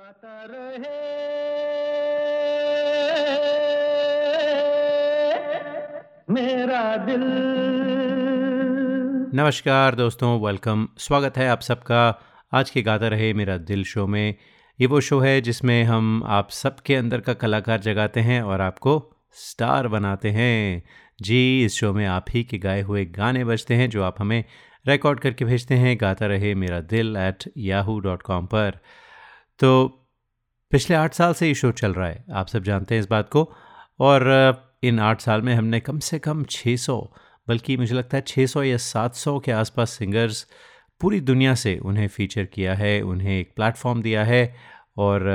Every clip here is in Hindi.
गाता रहे। मेरा दिल। नमस्कार दोस्तों वेलकम स्वागत है आप सबका। आज के गाता रहे मेरा दिल शो में। ये वो शो है जिसमें हम आप सबके अंदर का कलाकार जगाते हैं और आपको स्टार बनाते हैं। जी, इस शो में आप ही के गाए हुए गाने बजते हैं जो आप हमें रिकॉर्ड करके भेजते हैं। गाता रहे मेरा दिल एट याहू डॉट कॉम पर। तो पिछले आठ साल से ये शो चल रहा है, आप सब जानते हैं इस बात को। और इन आठ साल में हमने कम से कम 600 बल्कि मुझे लगता है 600 या 700 के आसपास सिंगर्स पूरी दुनिया से उन्हें फ़ीचर किया है, उन्हें एक प्लेटफॉर्म दिया है। और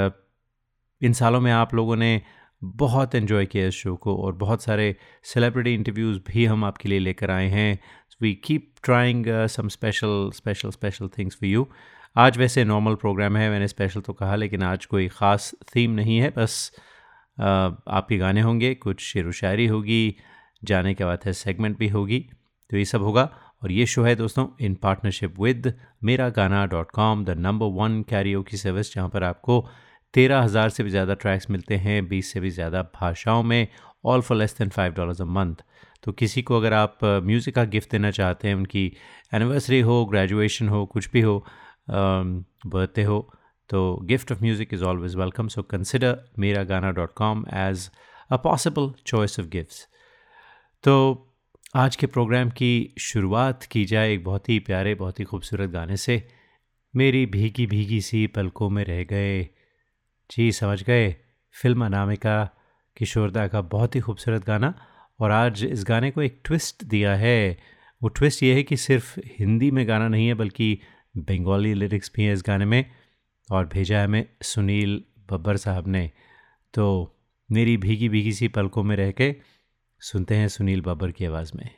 इन सालों में आप लोगों ने बहुत इन्जॉय किया इस शो को और बहुत सारे सेलिब्रिटी इंटरव्यूज़ भी हम आपके लिए लेकर आए हैं। We keep trying some special special special things for you आज वैसे नॉर्मल प्रोग्राम है, मैंने स्पेशल तो कहा, लेकिन आज कोई ख़ास थीम नहीं है, बस आपके गाने होंगे, कुछ शेर व शायरी होगी, जाने के बाद है सेगमेंट भी होगी तो ये सब होगा। और ये शो है दोस्तों इन partnership with Mera Gana dot com the number one carrier की सर्विस जहाँ पर आपको तेरह हज़ार से भी ज़्यादा ट्रैक्स मिलते हैं, बीस से भी ज़्यादा भाषाओं में all for less than five dollars a month तो किसी को अगर आप म्यूज़िक का गिफ्ट देना चाहते हैं, उनकी एनिवर्सरी हो ग्रेजुएशन हो, कुछ भी हो um, हो तो gift of music is always welcome so consider Mera Gana dot com as a possible choice of gifts तो आज के प्रोग्राम की शुरुआत की जाए एक बहुत ही प्यारे बहुत ही खूबसूरत गाने से। मेरी भीगी भीगी सी पलकों में रह गए। जी समझ गए। फ़िल्म अनामिका किशोरदा का बहुत ही खूबसूरत गाना। और आज इस गाने को एक ट्विस्ट दिया है। वो ट्विस्ट ये है कि सिर्फ़ हिंदी में गाना नहीं है बल्कि बंगाली लिरिक्स भी हैं इस गाने में और भेजा है हमें सुनील बब्बर साहब ने। तो मेरी भीगी भीगी सी पलकों में रह के सुनते हैं सुनील बब्बर की आवाज़ में।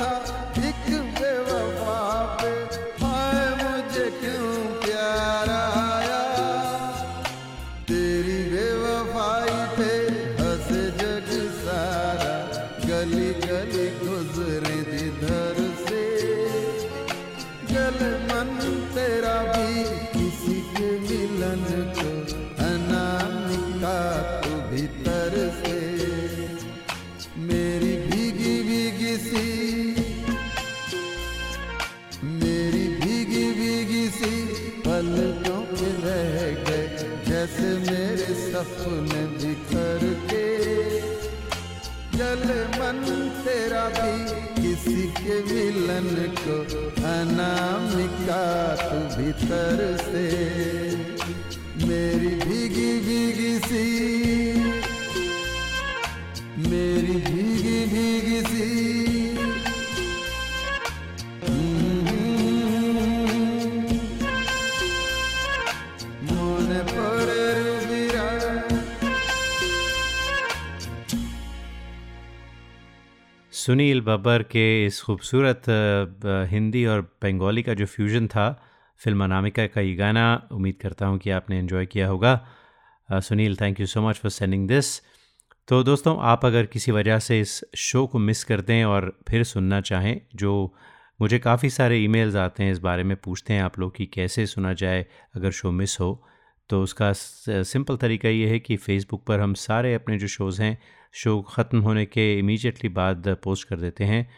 था के मिलन को अनामिका तू भीतर से सुनील बब्बर के इस खूबसूरत हिंदी और बंगाली का जो फ्यूजन था, फ़िल्म अनामिका का ये गाना, उम्मीद करता हूँ कि आपने इन्जॉय किया होगा। Sunil thank you so much for sending this तो दोस्तों, आप अगर किसी वजह से इस शो को मिस कर दें और फिर सुनना चाहें, जो मुझे काफ़ी सारे ईमेल्स आते हैं, इस बारे में पूछते हैं आप लोग कि कैसे सुना जाए अगर शो मिस हो तो उसका सिंपल तरीका ये है कि फेसबुक पर हम सारे अपने जो शोज़ हैं शो ख़त्म होने के इमीजिएटली बाद पोस्ट कर देते हैं।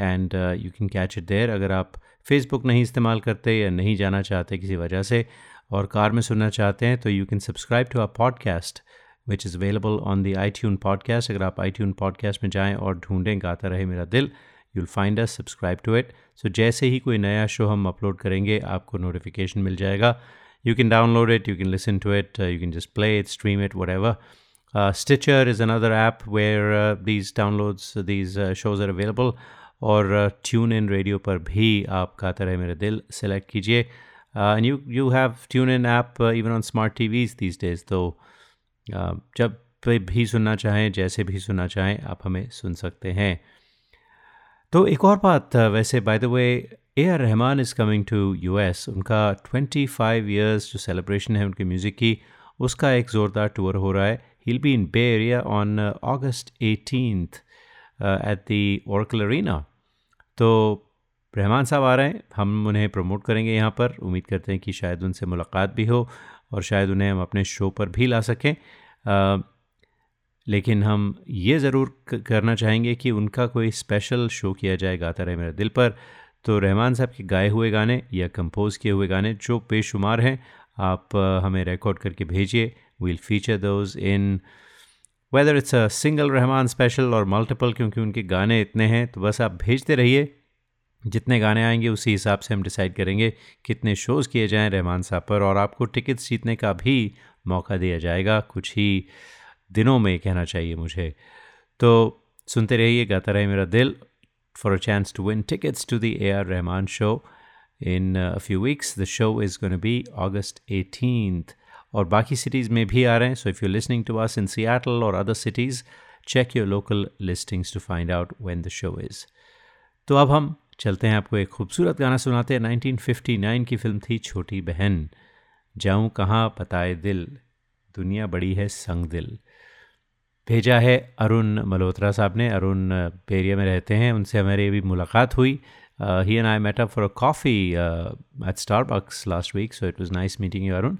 And you can catch it there अगर आप फेसबुक नहीं इस्तेमाल करते या नहीं जाना चाहते किसी वजह से और कार में सुनना चाहते हैं तो you can subscribe to our podcast which is available on the iTune podcast अगर आप आई ट्यून पॉडकास्ट में जाएँ और ढूंढें, Gaata Rahe Mera Dil you'll find us subscribe to it so जैसे ही कोई नया शो हम अपलोड करेंगे, आपको नोटिफिकेशन मिल जाएगा। You can download it you can listen to it you can just play it stream it what whatever uh, stitcher is another app where uh, these downloads these uh, shows are available और ट्यून इन रेडियो पर भी आप गाता रहे मेरे दिल सेलेक्ट कीजिए। And you you have tune in app even on smart TVs these days तो uh, जब भी सुनना चाहें जैसे भी सुनना चाहें आप हमें सुन सकते हैं। तो एक और बात uh, वैसे by the way A R Rahman is coming to U S उनका 25 इयर्स जो सेलिब्रेशन है उनकी म्यूज़िक की उसका एक ज़ोरदार टूर हो रहा है। He'll be in Bay Area on uh, August 18th uh, at the Oracle Arena. तो रहमान साहब आ रहे हैं हम उन्हें प्रमोट करेंगे यहाँ पर। उम्मीद करते हैं कि शायद उनसे मुलाकात भी हो और शायद उन्हें हम अपने शो पर भी ला सकें। लेकिन हम ये ज़रूर करना चाहेंगे कि उनका कोई स्पेशल शो किया जाए गाता रहे मेरे दिल पर। तो रहमान साहब के गाए हुए गाने या कंपोज किए हुए गाने जो बेशुमार हैं आप हमें रिकॉर्ड करके भेजिए। We'll feature those in whether it's a single Rahman special और मल्टीपल क्योंकि उनके गाने इतने हैं तो बस आप भेजते रहिए जितने गाने आएँगे उसी हिसाब से हम डिसाइड करेंगे कितने शोज़ किए जाएँ रहमान साहब पर और आपको टिकट्स जीतने का भी मौका दिया जाएगा कुछ ही दिनों में कहना चाहिए मुझे तो सुनते रहिए गाता रहे मेरा दिल a chance to win tickets to the A.R. Rahman show in uh, a few weeks. The show is going to be August 18th. और बाकी सिटीज़ में भी आ रहे हैं. So if you listening to us in Seattle और other cities check your local listings to find out when the show is तो अब हम चलते हैं आपको एक खूबसूरत गाना सुनाते हैं। 1959 की फ़िल्म थी छोटी बहन। जाऊँ कहाँ पताए दिल। दुनिया बड़ी है संग दिल। भेजा है अरुण मल्होत्रा साहब ने। अरुण पेरिया में रहते हैं। उनसे हमारी अभी मुलाकात हुई। He and I met up for a coffee at Starbucks last week so it was nice meeting you Arun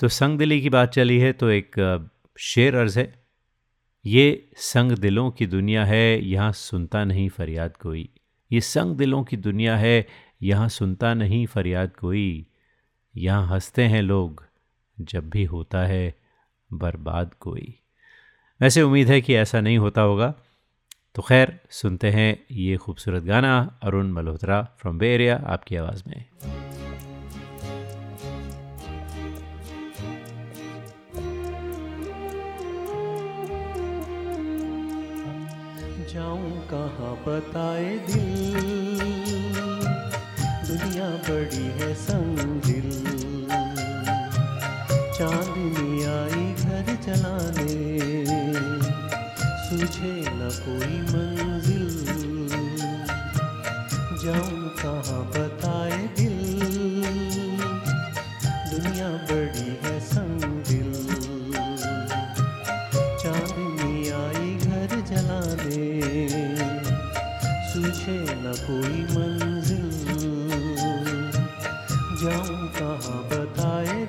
तो संग दिली की बात चली है तो एक शेर अर्ज़ है। ये संग दिलों की दुनिया है, यहाँ सुनता नहीं फरियाद कोई। ये संग दिलों की दुनिया है, यहाँ सुनता नहीं फरियाद कोई। यहाँ हँसते हैं लोग, जब भी होता है बर्बाद कोई। वैसे उम्मीद है कि ऐसा नहीं होता होगा। तो खैर, सुनते हैं ये खूबसूरत गाना Arun Malhotra from Bay Area आपकी आवाज़ में। कहाँ बताए दिल? दुनिया बड़ी है संग संदिल चांदनी आई घर जलाने, सूझे न कोई मंजिल। जाऊँ, कहाँ बताए दिल? न कोई मंजिल। जाऊँ कहाँ बताए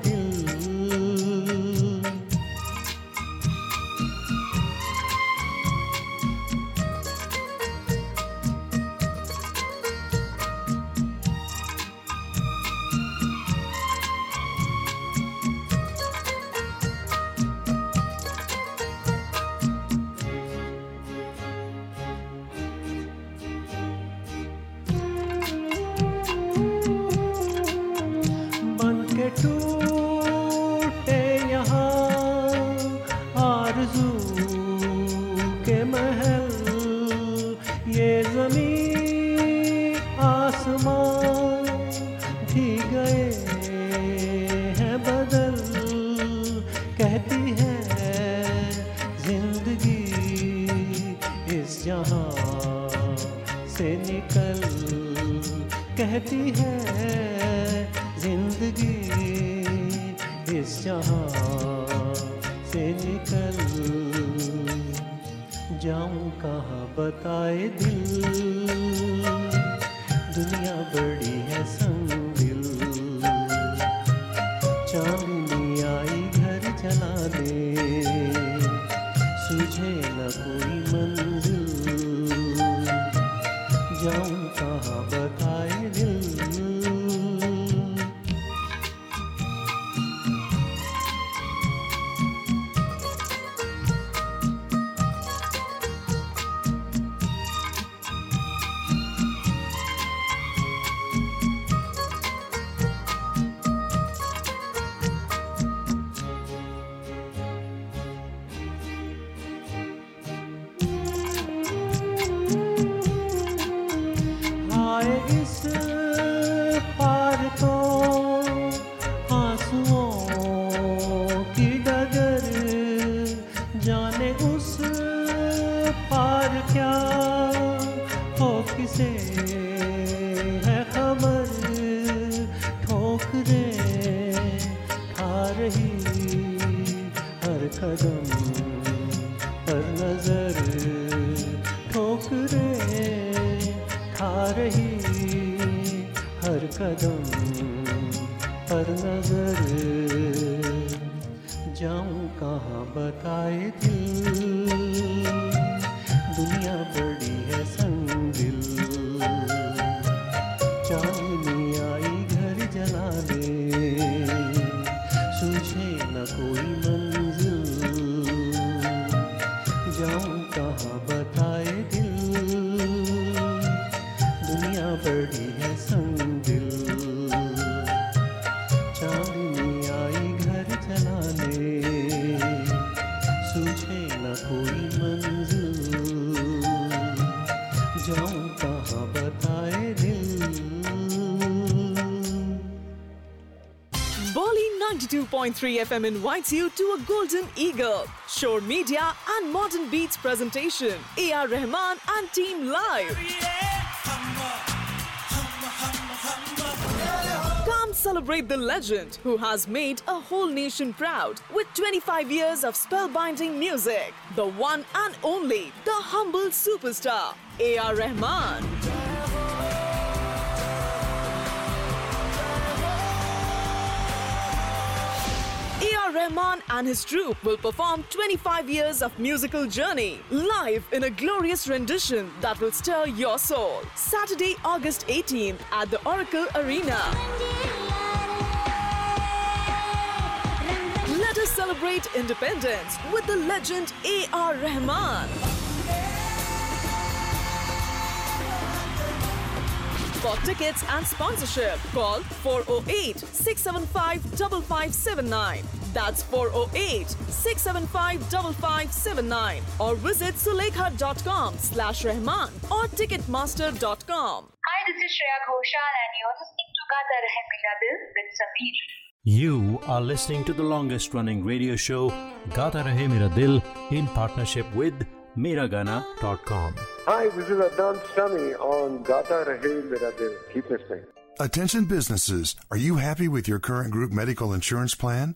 92.3 FM invites you to a Golden Eagle, Shore Media and Modern Beats presentation. A.R. Rahman and Team Live. Come celebrate the legend who has made a whole nation proud with 25 years of spellbinding music. The one and only, the humble superstar, A.R. Rahman. Rahman and his troupe will perform 25 years of musical journey live in a glorious rendition that will stir your soul. Saturday, August 18th at the Oracle Arena. Let us celebrate independence with the legend A.R. Rahman. For tickets and sponsorship, call 408 675 5579. That's 408 675 5579 or visit sulekha.com slash Rahman or ticketmaster.com. Hi, this is Shreya Ghoshal, and you're listening to Gata Rahe Mera Dil with Sameer. You are listening to the longest running radio show Gata Rahe Mera Dil in partnership with Miragana.com. Hi, this is Adnan Sami on Gata Rahe Mera Dil. Keep listening. Attention businesses, are you happy with your current group medical insurance plan?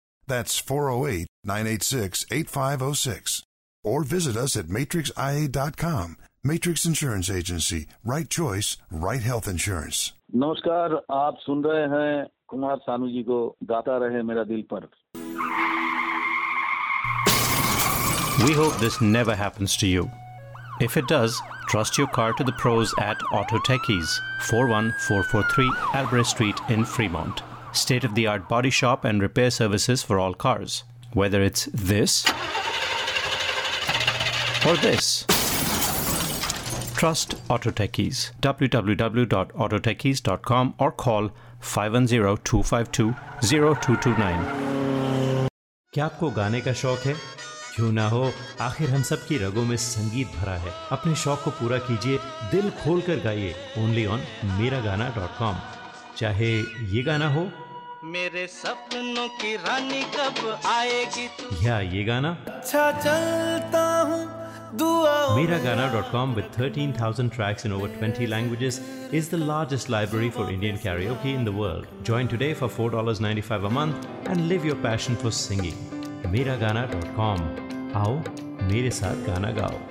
That's 408 986 8506. Or visit us at matrixia.com. Matrix Insurance Agency. Right choice, right health insurance. नमस्कार आप सुन रहे हैं कुमार सानू जी को गाता रहे मेरा दिल पर We hope this never happens to you. If it does, trust your car to the pros at Auto Techies, 41443 Albrecht Street in Fremont. State of the art body shop and repair services for all cars. Whether it's this or this. Trust Auto Techies. www.autotechies.com or call 510-252-0229. क्या आपको गाने का शौक है क्यों ना हो आखिर हम सब की रगों में संगीत भरा है अपने शौक को पूरा कीजिए दिल खोल कर गाइए ओनली ऑन मेरा गाना डॉट कॉम चाहे ये गाना हो मेरे सपनों की रानी कब आएगी तू या ये गाना अच्छा चलता हूँ Miragana.com with 13,000 tracks in over 20 languages is the largest library for Indian karaoke in the world. Join today for $4.95 a month and live your passion for singing. Miragana.com. आओ मेरे साथ गाना गाओ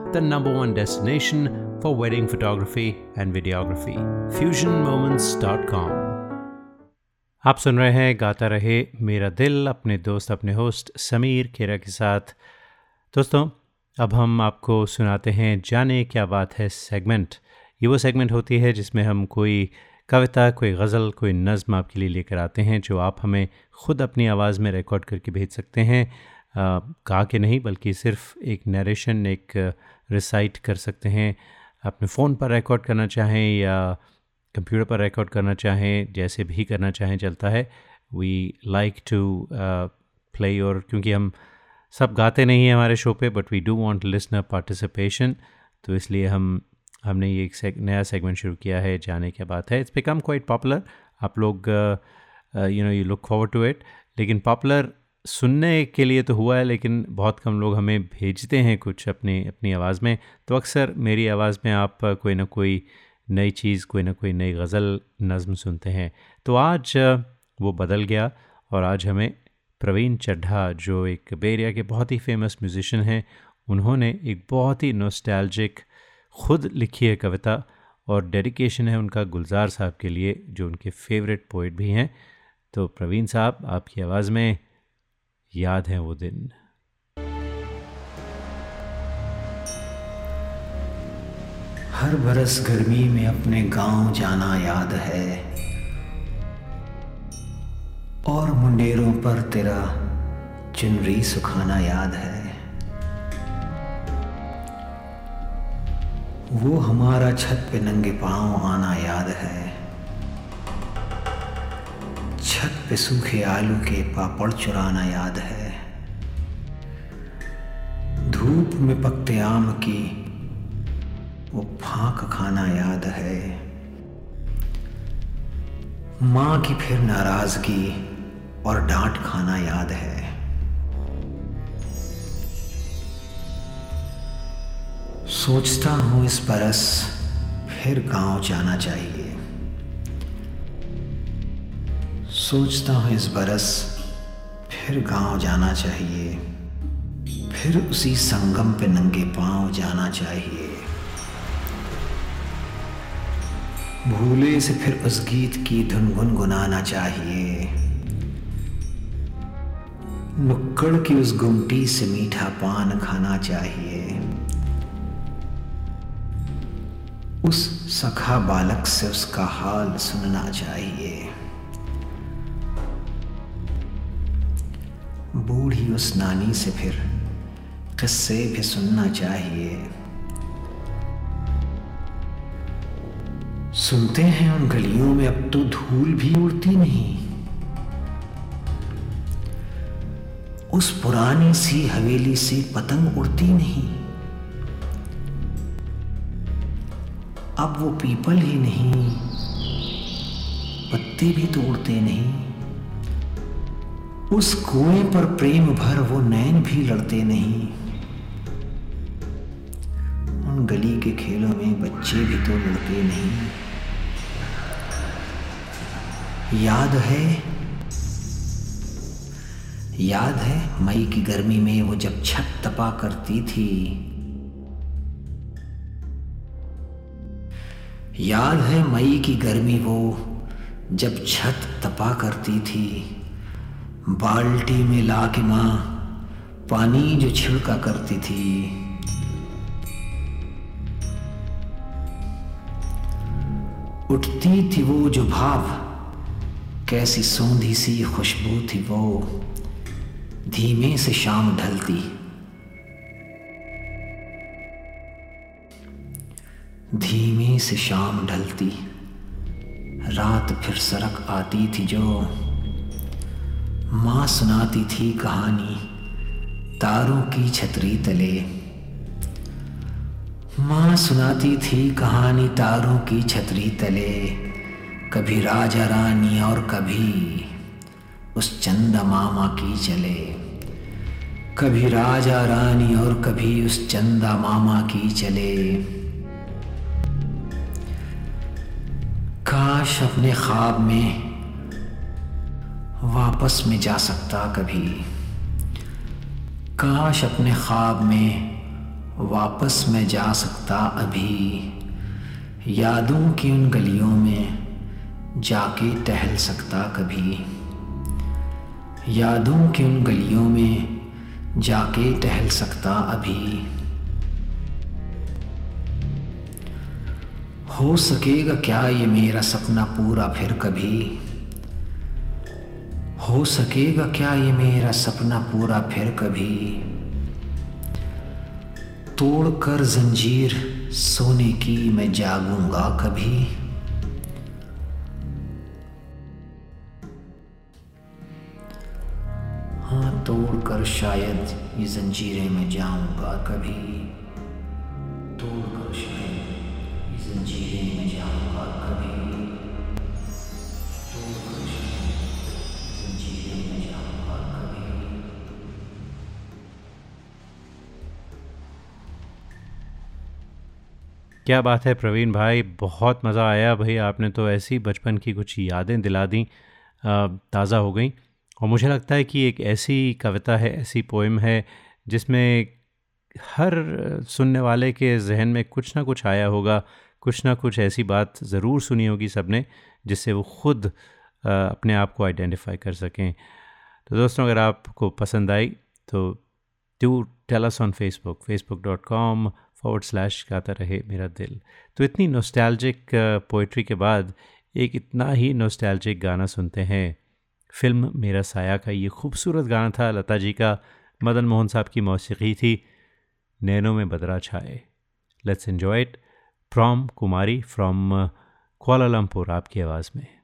the number one destination for wedding photography and videography. FusionMoments.com. आप सुन रहे हैं, गाता रहे मेरा दिल, अपने दोस्त, अपने होस्ट समीर खेरा के साथ दोस्तों, अब हम आपको सुनाते हैं, जाने क्या बात है सेगमेंट ये वो सेगमेंट होती है जिसमें हम कोई कविता, कोई गज़ल, कोई नज़म आपके लिए लेकर आते हैं, जो आप हमें ख़ुद अपनी आवाज़ में रिकॉर्ड करके भेज सकते हैं गा के नहीं, बल्कि सिर्फ़ एक नरेशन एक रिसाइट कर सकते हैं। अपने फ़ोन पर रिकॉर्ड करना चाहें या कंप्यूटर पर रिकॉर्ड करना चाहें, जैसे भी करना चाहें, चलता है। वी लाइक टू प्ले और क्योंकि हम सब गाते नहीं हैं हमारे शो पे but we do want listener participation तो इसलिए हम, हमने ये एक नया सेगमेंट शुरू किया है, जाने क्या बात है। इट्स बिकम क्वाइट पॉपुलर आप लोग you know you look forward to it लेकिन पॉपुलर सुनने के लिए तो हुआ है, लेकिन बहुत कम लोग हमें भेजते हैं कुछ अपनी अपनी आवाज़ में। तो अक्सर मेरी आवाज़ में आप कोई ना कोई नई चीज़, कोई ना कोई नई गज़ल, नज़म सुनते हैं। तो आज वो बदल गया और आज हमें प्रवीण चड्ढा, जो एक बेरिया के बहुत ही फ़ेमस म्यूज़िशन हैं, उन्होंने एक बहुत ही नोस्टैल्जिक खुद लिखी है कविता और डेडिकेशन है उनका गुलजार साहब के लिए, जो उनके फेवरेट पोइट भी हैं। तो प्रवीण साहब, आपकी आवाज़ में याद है वो दिन। हर बरस गर्मी में अपने गाँव जाना याद है। और मुंडेरों पर तेरा चुनरी सुखाना याद है। वो हमारा छत पे नंगे पाँव आना याद है। छत पे सूखे आलू के पापड़ चुराना याद है। धूप में पकते आम की वो फांक खाना याद है। माँ की फिर नाराज़गी और डांट खाना याद है। सोचता हूँ इस बरस फिर गाँव जाना चाहिए। सोचता हूँ इस बरस फिर गाँव जाना चाहिए। फिर उसी संगम पे नंगे पाँव जाना चाहिए। भूले से फिर उस गीत की धुन गुनगुनाना चाहिए। नुक्कड़ की उस गुमटी से मीठा पान खाना चाहिए। उस सखा बालक से उसका हाल सुनना चाहिए। बूढ़ी उस नानी से फिर किस्से भी सुनना चाहिए। सुनते हैं उन गलियों में, अब तो धूल भी उड़ती नहीं। उस पुरानी सी हवेली से पतंग उड़ती नहीं। अब वो पीपल ही नहीं, पत्ते भी तो उड़ते नहीं। उस कुएँ पर प्रेम भर वो नैन भी लड़ते नहीं। उन गली के खेलों में बच्चे भी तो लड़ते नहीं। याद है? याद है मई की गर्मी में वो जब छत तपा करती थी? याद है मई की गर्मी वो जब छत तपा करती थी? बाल्टी में ला के माँ पानी जो छिड़का करती थी। उठती थी वो जो भाव, कैसी सौंधी सी खुशबू थी वो, धीमे से शाम ढलती। धीमे से शाम ढलती। रात फिर सरक आती थी जो माँ सुनाती थी कहानी, तारों की छतरी तले। माँ सुनाती थी कहानी, तारों की छतरी तले। कभी राजा रानी और कभी उस चंदा मामा की चले। कभी राजा रानी और कभी उस चंदा मामा की चले। काश अपने ख्वाब में वापस में जा सकता कभी। काश अपने ख्वाब में वापस में जा सकता अभी। यादों की उन गलियों में जाके टहल सकता कभी। यादों की उन गलियों में जाके टहल सकता अभी। हो सकेगा क्या ये मेरा सपना पूरा फिर कभी? हो सकेगा क्या ये मेरा सपना पूरा फिर कभी? तोड़कर जंजीर सोने की मैं जागूँगा कभी। हाँ तोड़कर शायद ये जंजीरें मैं जाऊँगा कभी। क्या बात है प्रवीण भाई? बहुत मज़ा आया भाई। आपने तो ऐसी बचपन की कुछ यादें दिला दी ताज़ा हो गई। और मुझे लगता है कि एक ऐसी कविता है, ऐसी पोइम है, जिसमें हर सुनने वाले के जहन में कुछ ना कुछ आया होगा, कुछ ना कुछ ऐसी बात ज़रूर सुनी होगी सबने, जिससे वो ख़ुद अपने आप को आइडेंटिफाई कर सकें। तो दोस्तों, अगर आपको पसंद आई तो do tell us on Facebook Facebook dot com forward slash Gaata Rahe Mera दिल। तो इतनी नोस्टैल्जिक पोइट्री के बाद एक इतना ही नोस्टैल्जिक गाना सुनते हैं। फ़िल्म मेरा साया का ये खूबसूरत गाना था, लता जी का, मदन मोहन साहब की मौसीकी थी, नैनों में बदरा छाए। Let's enjoy it from Kumari from Kuala Lumpur आपकी आवाज़ में।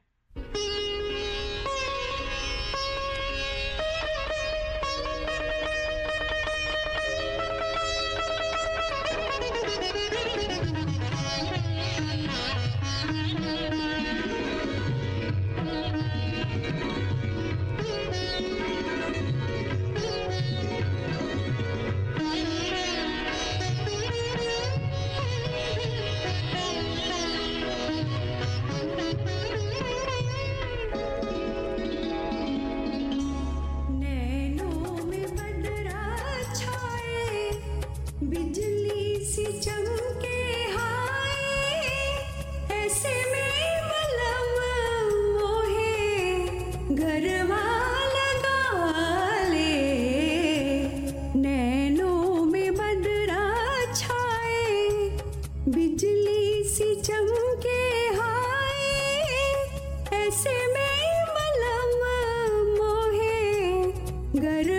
जन्म मलम मोहे प्रेम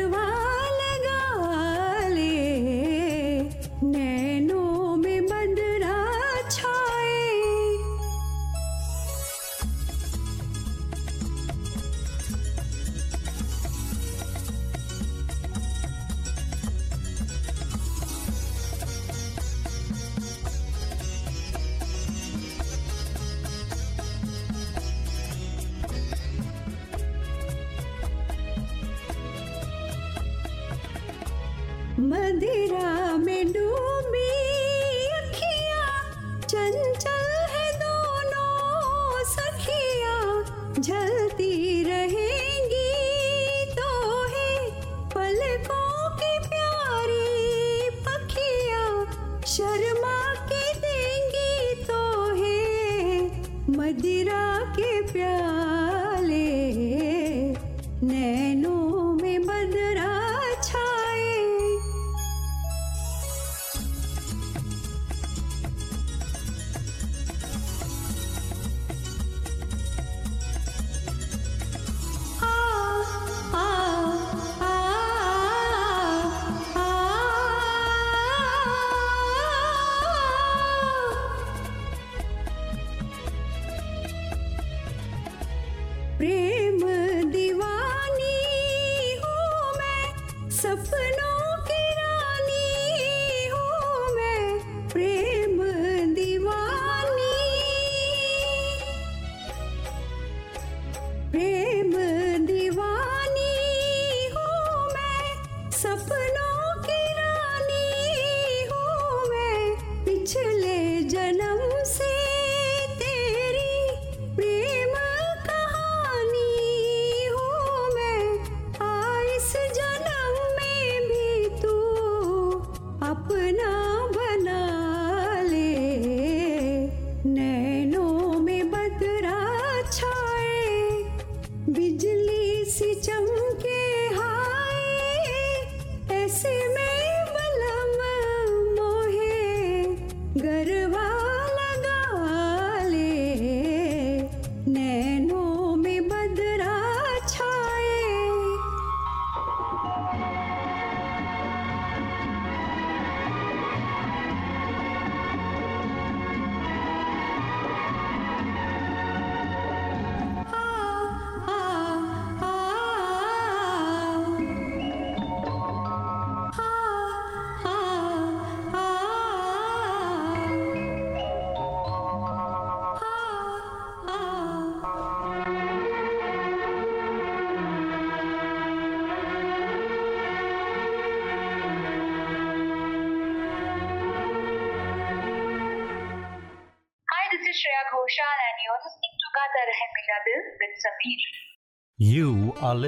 कहानी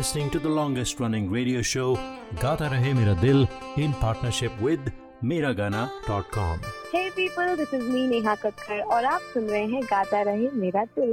listening to the longest running radio show Gata Rahe Mera Dil in partnership with Miragana.com. Hey people, this is me Neha Kakkar और आप सुन रहे हैं गाता रहे मेरा दिल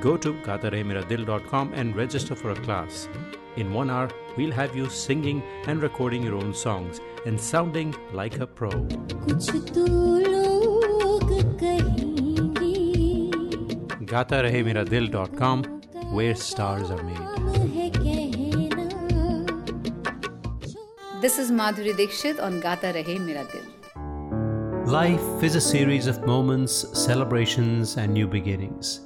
Go to gaataremeradil.com and register for a class. In one hour, we'll have you singing and recording your own songs and sounding like a pro. GaataRaheMeraDil.com, where stars are made. This is Madhuri Dixit on Gata Rahe Mera Dil. Life is a series of moments, celebrations, and new beginnings.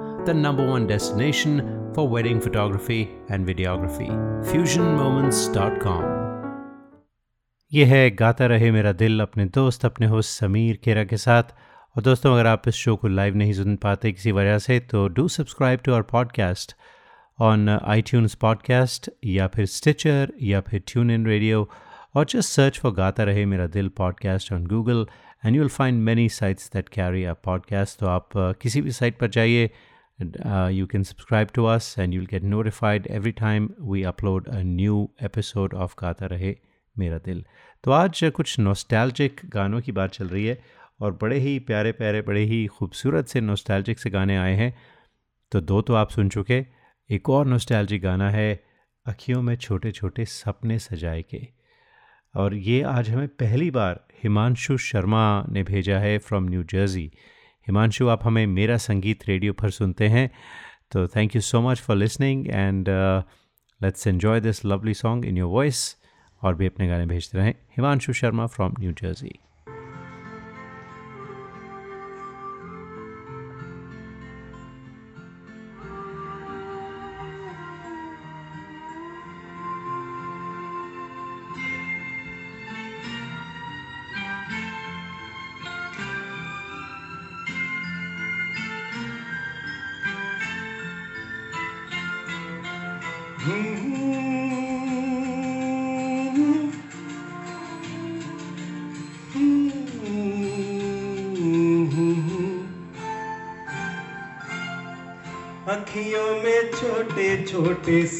the number one destination for wedding photography and videography. FusionMoments.com. ये है गाता रहे मेरा दिल अपने दोस्त, अपने होस्ट समीर केरा के साथ और दोस्तों, अगर आप इस शो को लाइव नहीं सुन पाते किसी वजह से तो do subscribe to our podcast on iTunes podcast या फिर स्टिचर या फिर ट्यून इन रेडियो और just search for Gaata Rahe Mera Dil podcast on Google and you will find many sites that carry our podcast तो आप uh, किसी भी साइट पर जाइए uh, you can subscribe to us and you'll get notified every time we upload a new episode of Gata Rahe Mera Dil. तो आज कुछ नोस्टैल्जिक गानों की बात चल रही है और बड़े ही प्यारे प्यारे बड़े ही खूबसूरत से नोस्टैल्जिक से गाने आए हैं। तो दो तो आप सुन चुके एक और नोस्टैल्जिक गाना है अखियों में छोटे छोटे सपने सजाए के। और ये आज हमें पहली बार हिमांशु शर्मा ने भेजा है फ्रॉम न्यू जर्सी हिमांशु, आप हमें मेरा संगीत रेडियो पर सुनते हैं। तो thank you so much for listening and let's enjoy this lovely song in your voice और भी अपने गाने भेजते रहें। Himanshu Sharma from New Jersey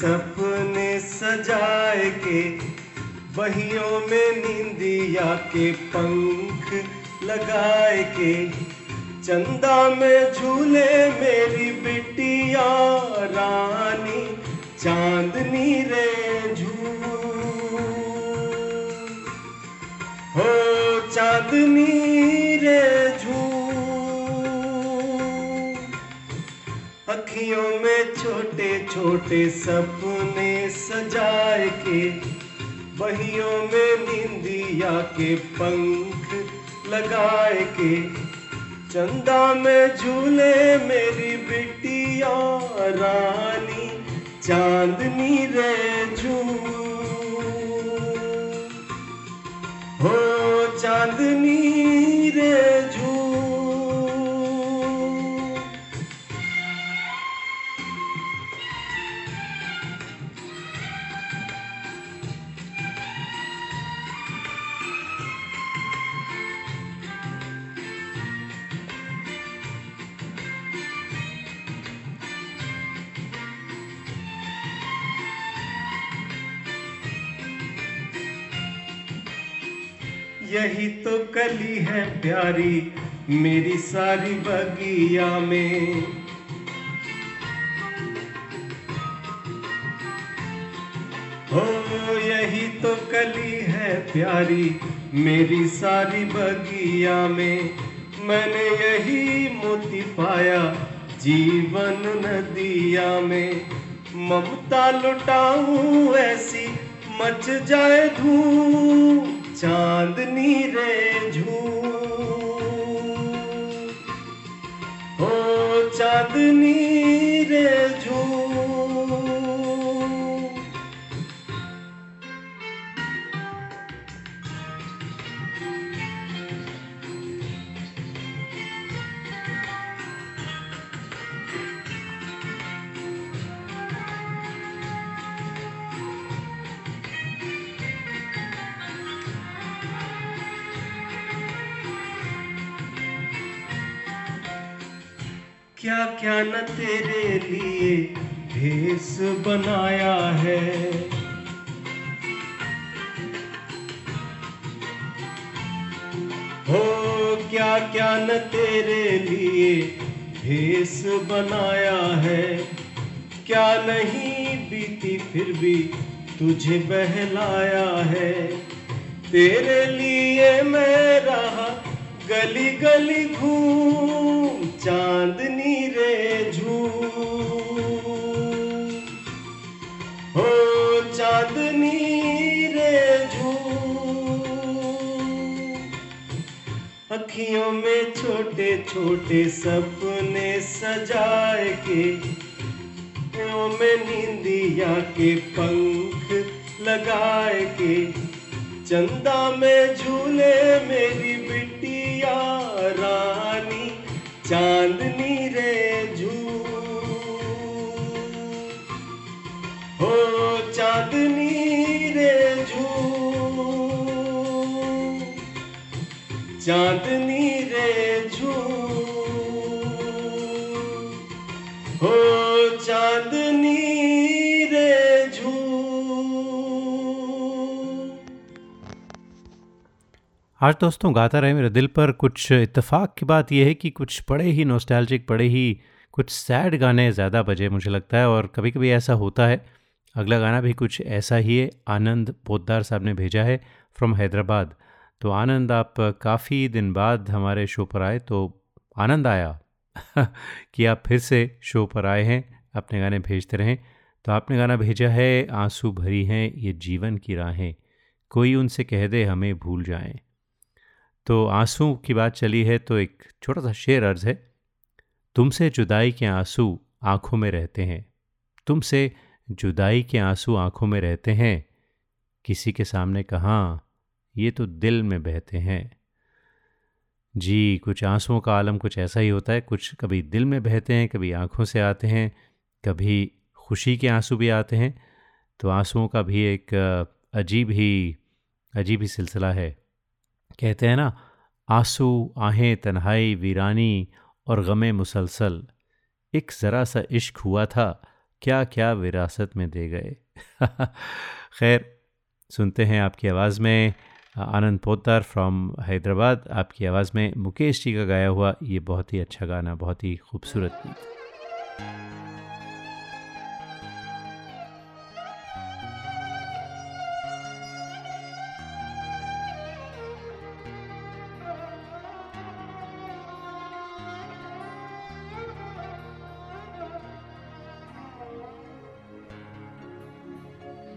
सपने सजाए के बहियों में नींदिया के पंख लगाए के चंदा में झूले मेरी बिटिया रानी चांदनी रे झू हो चांदनी रे अखियों में छोटे छोटे सपने सजाए के, बहियों में निंदिया के पंख लगाए के, चंदा में झूले मेरी बिटिया रानी चांदनी रे झू हो चांदनी रे झू यही तो कली है प्यारी मेरी सारी बगिया में। हो, यही तो कली है प्यारी मेरी सारी बगिया में। मैंने यही मोती पाया जीवन नदिया में। ममता लुटाऊं ऐसी मच जाए धूम चांदनी रे झूम हो चांदनी फिर भी तुझे बहलाया है। तेरे लिए मैं रहा गली गली घूम, चांदनी रे झू हो चांदनी रे झू अखियों में छोटे छोटे सपने सजाए हो चांदनी रे आज दोस्तों गाता रहे मेरे दिल पर, कुछ इत्तेफाक की बात यह है कि कुछ बड़े ही नोस्टैल्जिक बड़े ही कुछ सैड गाने ज़्यादा बजे, मुझे लगता है, और कभी कभी ऐसा होता है। अगला गाना भी कुछ ऐसा ही है, आनंद पोदार साहब ने भेजा है फ्रॉम हैदराबाद। तो आनंद, आप काफ़ी दिन बाद हमारे शो पर आए तो आनंद आया। कि आप फिर से शो पर आए हैं, अपने गाने भेजते रहें। तो आपने गाना भेजा है, आँसू भरी हैं, ये जीवन की राहें। कोई उनसे कह दे, हमें भूल जाएँ। तो आँसू की बात चली है तो एक छोटा सा शेर अर्ज़ है। तुमसे जुदाई के आँसू आँखों में रहते हैं। तुमसे जुदाई के आँसू आँखों में रहते हैं। किसी के सामने कहाँ, ये तो दिल में बहते हैं। जी, कुछ आंसुओं का आलम कुछ ऐसा ही होता है, कुछ कभी दिल में बहते हैं, कभी आँखों से आते हैं, कभी खुशी के आँसू भी आते हैं तो आंसुओं का भी एक अजीब ही अजीब ही सिलसिला है। कहते हैं ना, आँसू, आहें, तन्हाई, वीरानी और गमे मुसलसल, एक ज़रा सा इश्क हुआ था क्या क्या विरासत में दे गए। खैर, सुनते हैं आपकी आवाज़ में। आनंद पोतर फ्रॉम हैदराबाद। आपकी आवाज़ में मुकेश जी का गाया हुआ ये बहुत ही अच्छा गाना, बहुत ही खूबसूरत गीत।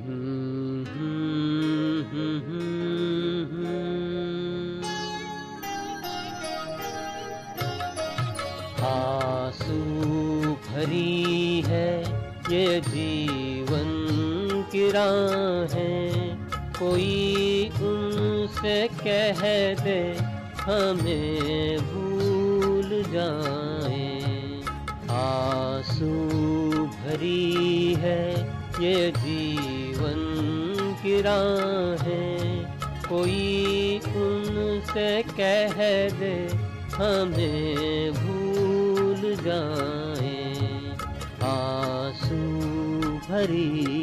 आँसू कोई उनसे कह दे, हमें भूल जाए। आँसू भरी है, ये जीवन की राहें कोई उनसे कह दे, हमें भूल जाए। आँसू भरी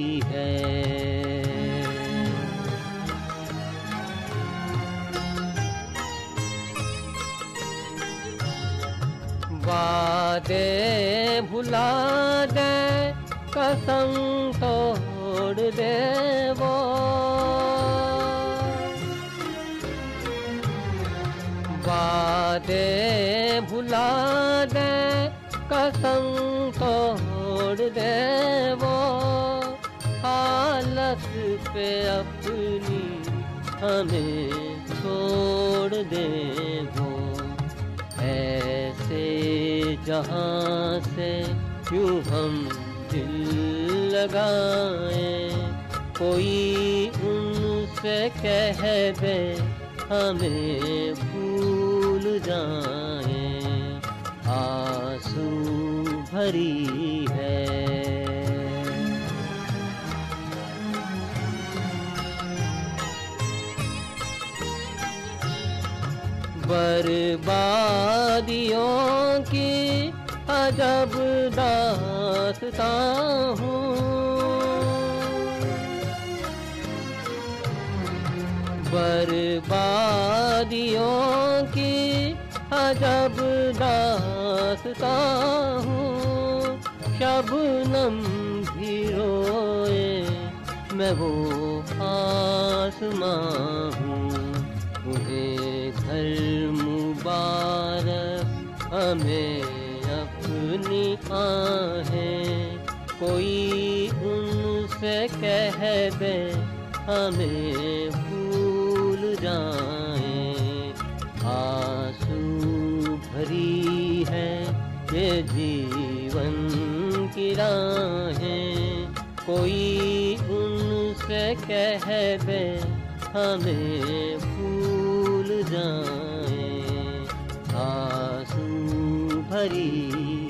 वादे भुला दे, कसम तोड़ दे वो। भुला दे, कसम तोड़ दे हालत पे अपनी हमें जहाँ से यूँ हम दिल लगाए, कोई उनसे कह दे हमें भूल जाए। आँसू भरी बर्बादियों की अजब दासता हूँ बर्बादियों की अजब दासता हूँ शबनम भी रोए मैं वो आसमां हमें अपनी आहें। कोई उनसे कह दे, हमें भूल जाए। आँसू भरी है ये जीवन की राहें। कोई उनसे कह दे, हमें भूल जाए। Hari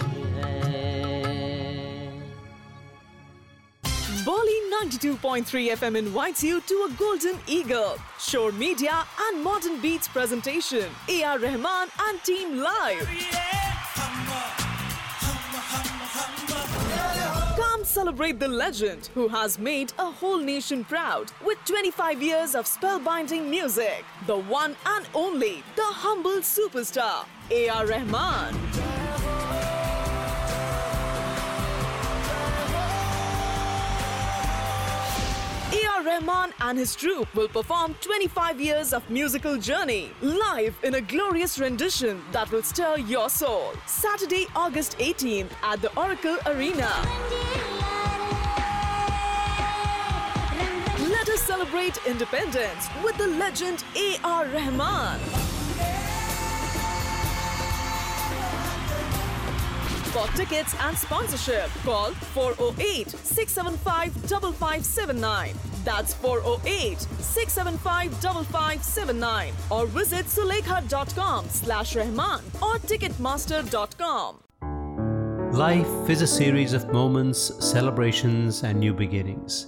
Bali 92.3 FM invites you to a golden eagle. Shore Media and Modern Beats presentation. A.R. Rahman and Team Live. Come celebrate the legend who has made a whole nation proud with 25 years of spellbinding music. The one and only, the humble superstar, A.R. Rahman. A.R. Rahman and his troupe will perform 25 years of musical journey live in a glorious rendition that will stir your soul. Saturday, August 18th at the Oracle Arena. Let us celebrate independence with the legend A.R. Rahman. For tickets and sponsorship, call 408 675 5579. That's 408 675 5579. Or visit sulekha.com slash Rahman or ticketmaster.com. Life is a series of moments, celebrations, and new beginnings.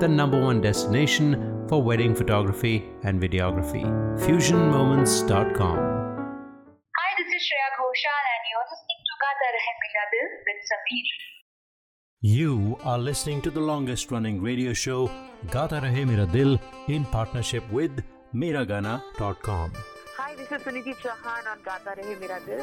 the number one destination for wedding photography and videography. FusionMoments.com. Hi, this is Shreya Ghoshal and you're listening to Gata Rahe Mera Dil with Sameer. You are listening to the longest running radio show, Gata Rahe Mera Dil, in partnership with Miragana.com. Hi, this is Suniti Chauhan on Gata Rahe Mera Dil.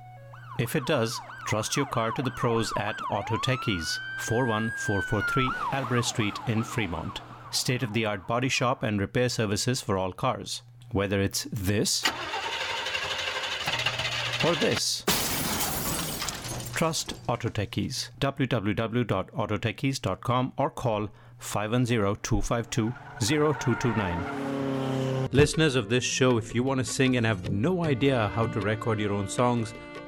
If it does, trust your car to the pros at Auto Techies, 41443 Albrecht Street in Fremont. State of the art body shop and repair services for all cars. Whether it's this or this. Trust Auto Techies. www.autotechies.com or call 510-252-0229. Listeners of this show, if you want to sing and have no idea how to record your own songs,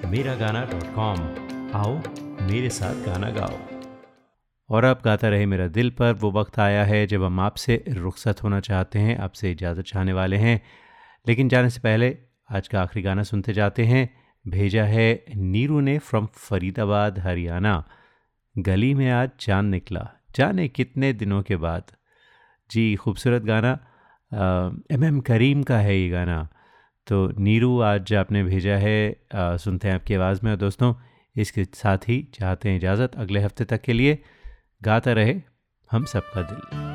Miragana.com. आओ, मेरे साथ गाना गाओ। और आप गाता रहे मेरा दिल पर। वो वक्त आया है जब हम आपसे रुखसत होना चाहते हैं, आपसे इजाज़त चाहने वाले हैं। लेकिन जाने से पहले आज का आखिरी गाना सुनते जाते हैं। भेजा है नीरू ने फ्रॉम फरीदाबाद, हरियाणा। गली में आज चाँद निकला। जाने कितने दिनों के बाद। जी, खूबसूरत गाना। एम एम करीम का है ये गाना। तो नीरू आज आपने भेजा है आ, सुनते हैं आपकी आवाज़ में। और दोस्तों इसके साथ ही चाहते हैं इजाज़त अगले हफ़्ते तक के लिए। गाता रहे हम सबका दिल।